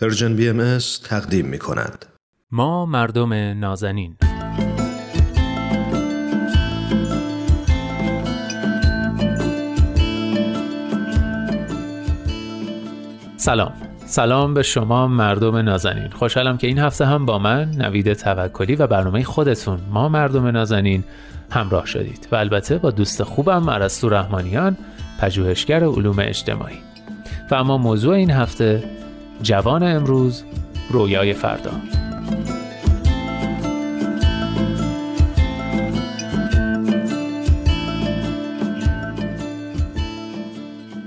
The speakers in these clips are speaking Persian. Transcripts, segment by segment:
پرژن بی تقدیم می کند. ما مردم نازنین. سلام. سلام به شما مردم نازنین. خوشحالم که این هفته هم با من نوید توکلی و برنامه خودتون ما مردم نازنین همراه شدید و البته با دوست خوبم عرستو رحمانیان پژوهشگر علوم اجتماعی. و اما موضوع این هفته جوان امروز رویای فردا.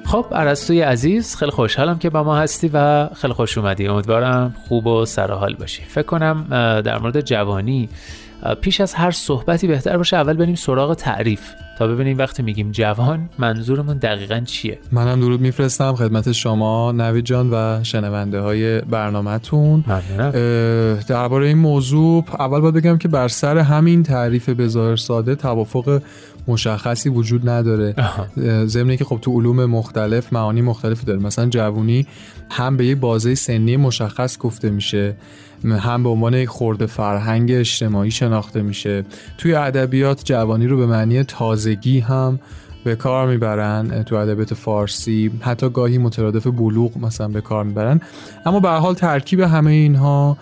خب عرستوی عزیز خیلی خوشحالم که با ما هستی و خیلی خوش اومدی. امیدوارم خوب و سرحال باشی. فکر کنم در مورد جوانی پیش از هر صحبتی بهتر باشه اول بریم سراغ تعریف. تا ببینیم وقتی میگیم جوان منظورمون دقیقا چیه؟ منم درود میفرستم خدمت شما نوید جان و شنونده های برنامهتون درباره این موضوع اول باید بگم که بر سر همین تعریف بظاهر ساده توافق مشخصی وجود نداره. ضمن که خب تو علوم مختلف معانی مختلفی داره. مثلا جوونی هم به یک بازه سنی مشخص گفته میشه. هم به عنوان یک خورده فرهنگ اجتماعی شناخته میشه. توی ادبیات جوانی رو به معنی تازگی هم به کار می‌برن تو ادبیات فارسی حتی گاهی مترادف بلوغ مثلا به کار می‌برن. اما به حال ترکیب همه اینها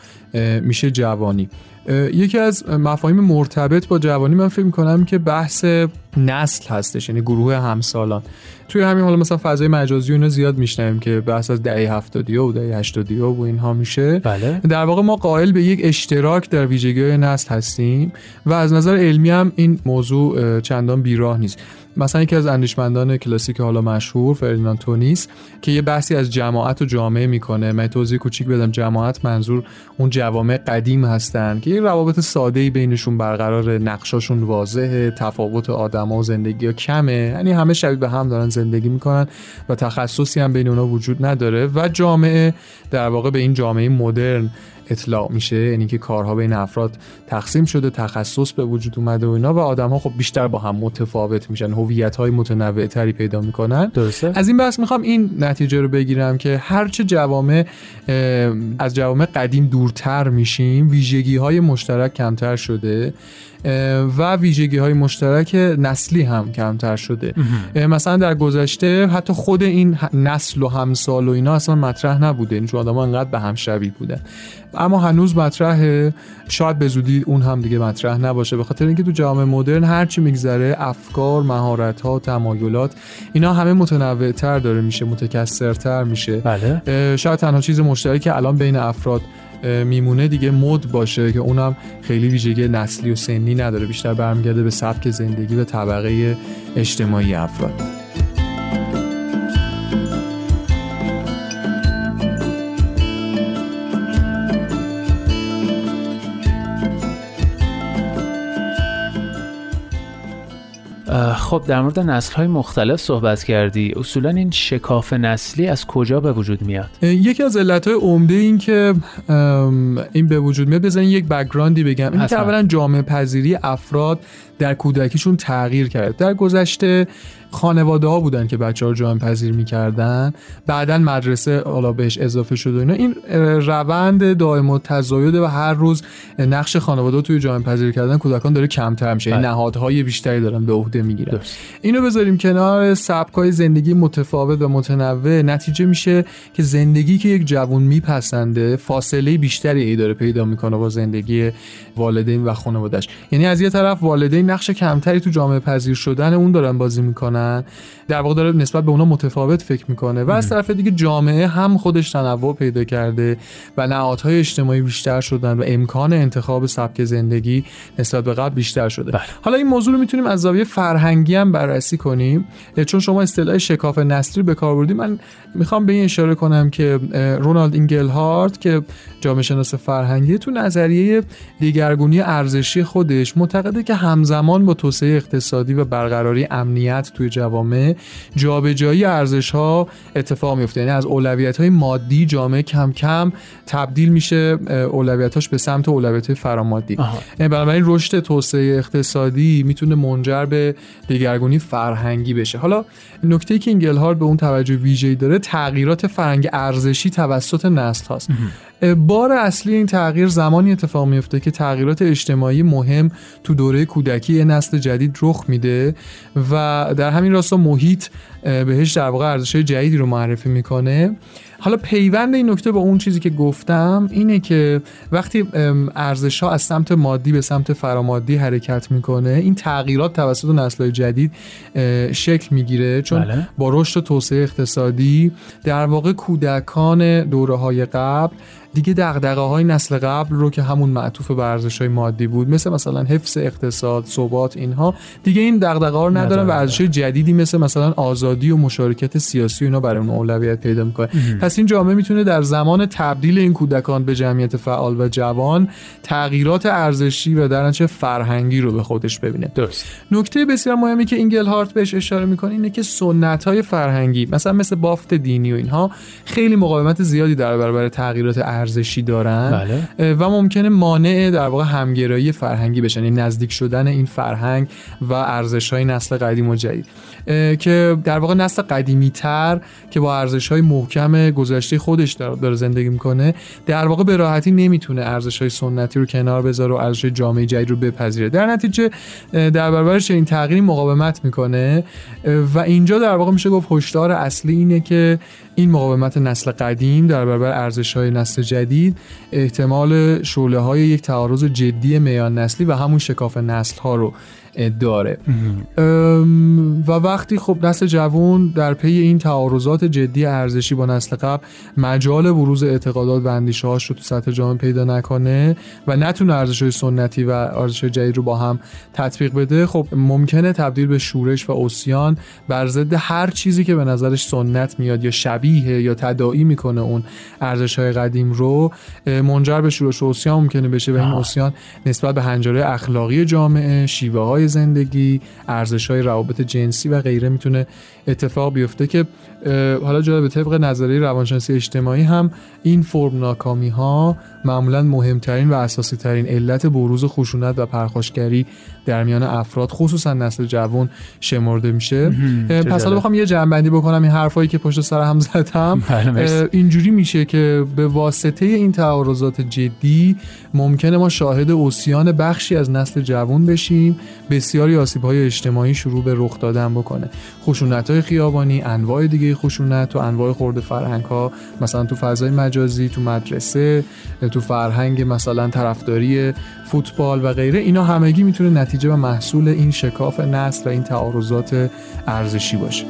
میشه جوانی. یکی از مفاهیم مرتبط با جوانی من فکر می‌کنم که بحث نسل هستش یعنی گروه همسالان. توی همین حالا مثلا فضای مجازی اینا زیاد میشنویم که بحث از دهه 70 و دهه 80 و اینها میشه. بله. در واقع ما قائل به یک اشتراک در ویژگی های نسل هستیم و از نظر علمی هم این موضوع چندان بیراه نیست. مثلا یکی از اندیشمندان کلاسیک حالا مشهور فردیناند تونیس که یه بحثی از جماعت و جامعه می‌کنه. من توضیح کوچیک بدم. جماعت منظور اون جوامع قدیم هستن که یه روابط ساده ای بینشون برقرار نقشاشون واضحه تفاوت آدما و زندگی ها کمه. یعنی همه شبیه به هم دارن زندگی می‌کنن و تخصصی هم بین اونا وجود نداره و جامعه در واقع به این جامعه مدرن اطلاع میشه یعنی که کارها بین افراد تقسیم شده تخصص به وجود اومده و اینا و آدم ها خب بیشتر با هم متفاوت میشن هویت های متنوع تری پیدا می‌کنن. درسته. از این بحث می‌خوام این نتیجه رو بگیرم که هرچه جوامع از جوامع قدیم دورتر میشیم ویژگی های مشترک کمتر شده و ویژگی های مشترک نسلی هم کمتر شده. مثلا در گذشته حتی خود این نسل و همسال و اینا اصلا مطرح نبوده این چون آدم انقدر به هم شبیه بودن. اما هنوز مطرحه شاید به زودی اون هم دیگه مطرح نباشه. به خاطر اینکه تو جامعه مدرن هر چی میگذره افکار مهارت ها تمایلات اینا همه متنوع تر داره میشه متکثرتر میشه. بله. شاید تنها چیز مشترکی الان بین افراد میمونه دیگه مد باشه که اونم خیلی ویژگی نسلی و سنی نداره. بیشتر برمیگرده به سبک زندگی و طبقه اجتماعی افراد. خب در مورد نسل های مختلف صحبت کردی. اصولا این شکاف نسلی از کجا به وجود میاد؟ یکی از علت های عمده این که این به وجود میاد بزنین یک بکگراندی بگم. این که اولا جامعه پذیری افراد در کودکیشون تغییر کرد در گذشته خانواده ها بودن که بچه ها جامعه پذیر می‌کردن. بعدا مدرسه حالا بهش اضافه شد و اینا. این روند دائم و تزاید و هر روز نقش خانواده توی جامعه پذیر کردن کودکان داره کمتر میشه. این نهادهای بیشتری دارن به عهده می‌گیرن. اینو بذاریم کنار سبکای زندگی متفاوت و متنوع. نتیجه میشه که زندگی که یک جوون میپسنده فاصله بیشتری ای داره پیدا می‌کنه با زندگی والدین و خانوادهش یعنی از یه طرف والدین نقش کمتری تو جامعه پذیر شدن اون دارن بازی می‌کنن. در واقع داره نسبت به اونا متفاوت فکر می‌کنه. و از طرف دیگه جامعه هم خودش تنوع پیدا کرده و نهادهای اجتماعی بیشتر شدن و امکان انتخاب سبک زندگی نسبت به قبل بیشتر شده. بله. حالا این موضوع رو می‌تونیم از زاویه فرهنگی هم بررسی کنیم. چون شما اصطلاح شکاف نسلی به کار بردید من می‌خوام به این اشاره کنم که رونالد اینگلهارت که جامعه شناس فرهنگی تو نظریه دیگرگونی ارزشی خودش معتقده که همزمان با توسعه اقتصادی و برقراری امنیت توی جوامع جابجایی ارزش ها اتفاق میفته یعنی از اولویت های مادی جامعه کم کم تبدیل میشه اولویتاش به سمت اولویت فرامادی. بنابراین رشد توسعه اقتصادی می‌تونه منجر به دگرگونی فرهنگی بشه. حالا نکته که این به اون توجه ویژه‌ای داره تغییرات فرهنگ ارزشی توسط نسل هاست. بار اصلی این تغییر زمانی اتفاق میفته که تغییرات اجتماعی مهم تو دوره کودکی نسل جدید رخ میده و در همین راستا محیط بهش در واقع ارزش جدیدی رو معرفی می‌کنه حالا پیوند این نکته با اون چیزی که گفتم اینه که وقتی ارزش ها از سمت مادی به سمت فرامادی حرکت می‌کنه این تغییرات توسط نسل جدید شکل می‌گیره چون بله. با رشد و توسعه اقتصادی در واقع کودکان دوره های قبل دیگه دغدغه های نسل قبل رو که همون معطوف به ارزش های مادی بود مثل مثلا حفظ اقتصاد ثبات اینها دیگه این دغدغه ها رو ندارن و ارزش جدیدی مثل مثلا آزادی و مشارکت سیاسی و اینا برای اون اولویت پیدا می‌کنه. پس این جامعه می‌تونه در زمان تبدیل این کودکان به جمعیت فعال و جوان تغییرات ارزشی و در نتیجه فرهنگی رو به خودش ببینه. درست. نکته بسیار مهمی که اینگل هارت بهش اشاره می‌کنه اینه که سنت های فرهنگی مثلا مثل بافت دینی و اینها خیلی مقاومت زیادی در برابر تغییرات ارزشی دارن بله. و ممکنه مانع در واقع همگرایی فرهنگی بشن یعنی نزدیک شدن این فرهنگ و ارزش های نسل قدیم و جدید که در واقع نسل قدیمی تر که با ارزش های محکم گذشته خودش داره زندگی می‌کنه در واقع به راحتی نمی‌تونه ارزش های سنتی رو کنار بذاره و ارزش جامعه جدید رو بپذیره در نتیجه در برابرش این تغییری مقاومت می‌کنه و اینجا در واقع میشه گفت هشدار اصلی اینه که این مقاومت نسل قدیم در برابر ارزش های نسل جدید احتمال شعله های یک تعارض جدی میان نسلی و همون شکاف نسل ها رو داره. و وقتی خب نسل جوان در پی این تعارضات جدی ارزشی با نسل قبل مجال بروز اعتقادات و اندیشه هاش رو تو سطح جامعه پیدا نکنه و نتونه ارزش های سنتی و ارزش جدید رو با هم تطبیق بده خب ممکنه تبدیل به شورش و اوسیان بر ضد هر چیزی که به نظرش سنت میاد یا شبیه یا تداعی می‌کنه اون ارزش های قدیم رو منجر به شورش و اوسیان ممکنه بشه و این اوسیان نسبت به هنجاره اخلاقی جامعه شیوه های زندگی ارزش های روابط جنسی و غیره می‌تونه اتفاق بیفته که حالا جالب طبق نظریه روانشناسی اجتماعی هم این فرم ناکامی ها معمولا مهمترین و اساسی ترین علت بروز خشونت و پرخاشگری در میان افراد خصوصا نسل جوان شمرده میشه. پس حالا بخوام یه جنبندی بکنم این حرفایی که پشت سر هم زدم. بله، اینجوری میشه که به واسطه این تعارضات جدی ممکنه ما شاهد اوسیان بخشی از نسل جوان بشیم بسیاری آسیب های اجتماعی شروع به رخ دادن بکنه. خشونت های خیابانی انواع دیگه خشونت و انواع خورده فرهنگ ها مثلا تو فضای مجازی تو مدرسه تو فرهنگ مثلا طرفداری فوتبال و غیره اینا همگی می‌تونه نتیجه و محصول این شکاف نسل و این تعارضات ارزشی باشه.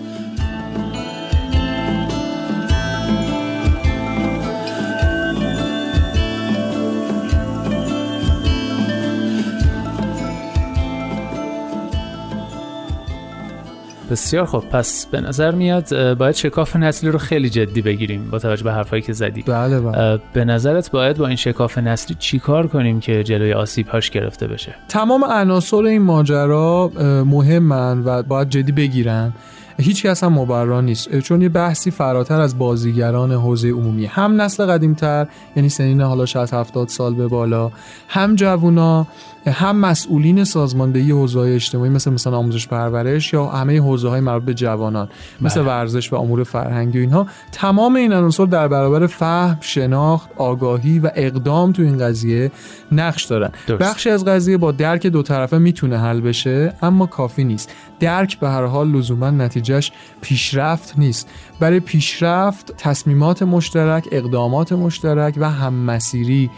بسیار خب پس به نظر میاد باید شکاف نسلی رو خیلی جدی بگیریم با توجه به حرفایی که زدی. بله بله. به نظرت باید با این شکاف نسلی چیکار کنیم که جلوی آسیب هاش گرفته بشه؟ تمام عناصر این ماجرا مهمن و باید جدی بگیرن. هیچ کس هم مبرا نیست. چون یه بحثی فراتر از بازیگران حوزه عمومی. هم نسل قدیمتر یعنی سنین حالا 60 70 سال به بالا هم جوونا هم مسئولین سازماندهی حوزه اجتماعی مثل مثلا آموزش پرورش یا همه حوزه های مربوط به جوانان مثل بله. ورزش و امور فرهنگی و اینها تمام این عناصر در برابر فهم شناخت آگاهی و اقدام تو این قضیه نقش دارن. بخشی از قضیه با درک دو طرفه می‌تونه حل بشه اما کافی نیست. درک به هر حال لزوما نتیجهش پیشرفت نیست. برای پیشرفت تصمیمات مشترک اقدامات مشترک و هممسیری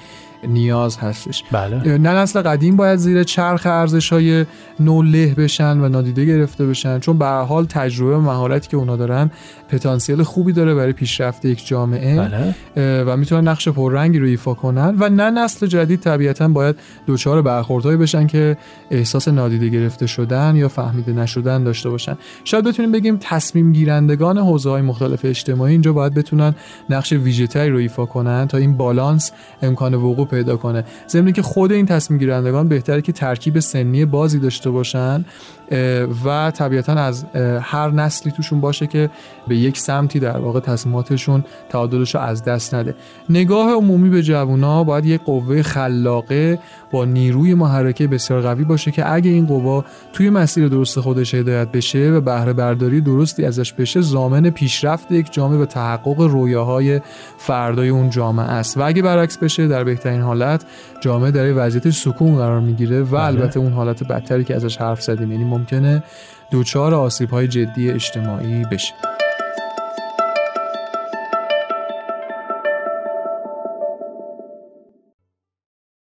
نیاز هستش بله. نه نسل قدیم باید زیر چرخ ارزش های نو له بشن و نادیده گرفته بشن چون به حال تجربه و مهارتی که اونا دارن پتانسیل خوبی داره برای پیشرفت یک جامعه بله. و می‌تونن نقش پررنگی رو ایفا کنن و نه نسل جدید طبیعتا باید دچار برخوردهایی بشن که احساس نادیده گرفته شدن یا فهمیده نشدن داشته باشن شاید بتونیم بگیم تصمیم گیرندگان حوزه های مختلف اجتماعی اینجا باید بتونن نقش ویژه‌تری رو ایفا کنن تا این بالانس امکان وقوع پیدا کنه. ضمن که خود این تصمیم گیرندگان بهتره که ترکیب سنی بازی داشته باشن. و طبیعتا از هر نسلی توشون باشه که به یک سمتی در واقع تصمیماتشون تعادلش رو از دست نده نگاه عمومی به جوونا باید یک قوه خلاقه با نیروی محرکه بسیار قوی باشه که اگه این قوا توی مسیر درست خودش هدایت بشه و بهره برداری درستی ازش بشه زامن پیشرفت یک جامعه به تحقق رویاهای فردای اون جامعه است و اگه برعکس بشه در بهترین حالت جامعه در وضعیت سکون قرار می‌گیره و بله. البته اون حالت بدتری که ازش حرف زدیم یعنی ممکنه دوچار آسیب های جدی اجتماعی بشه.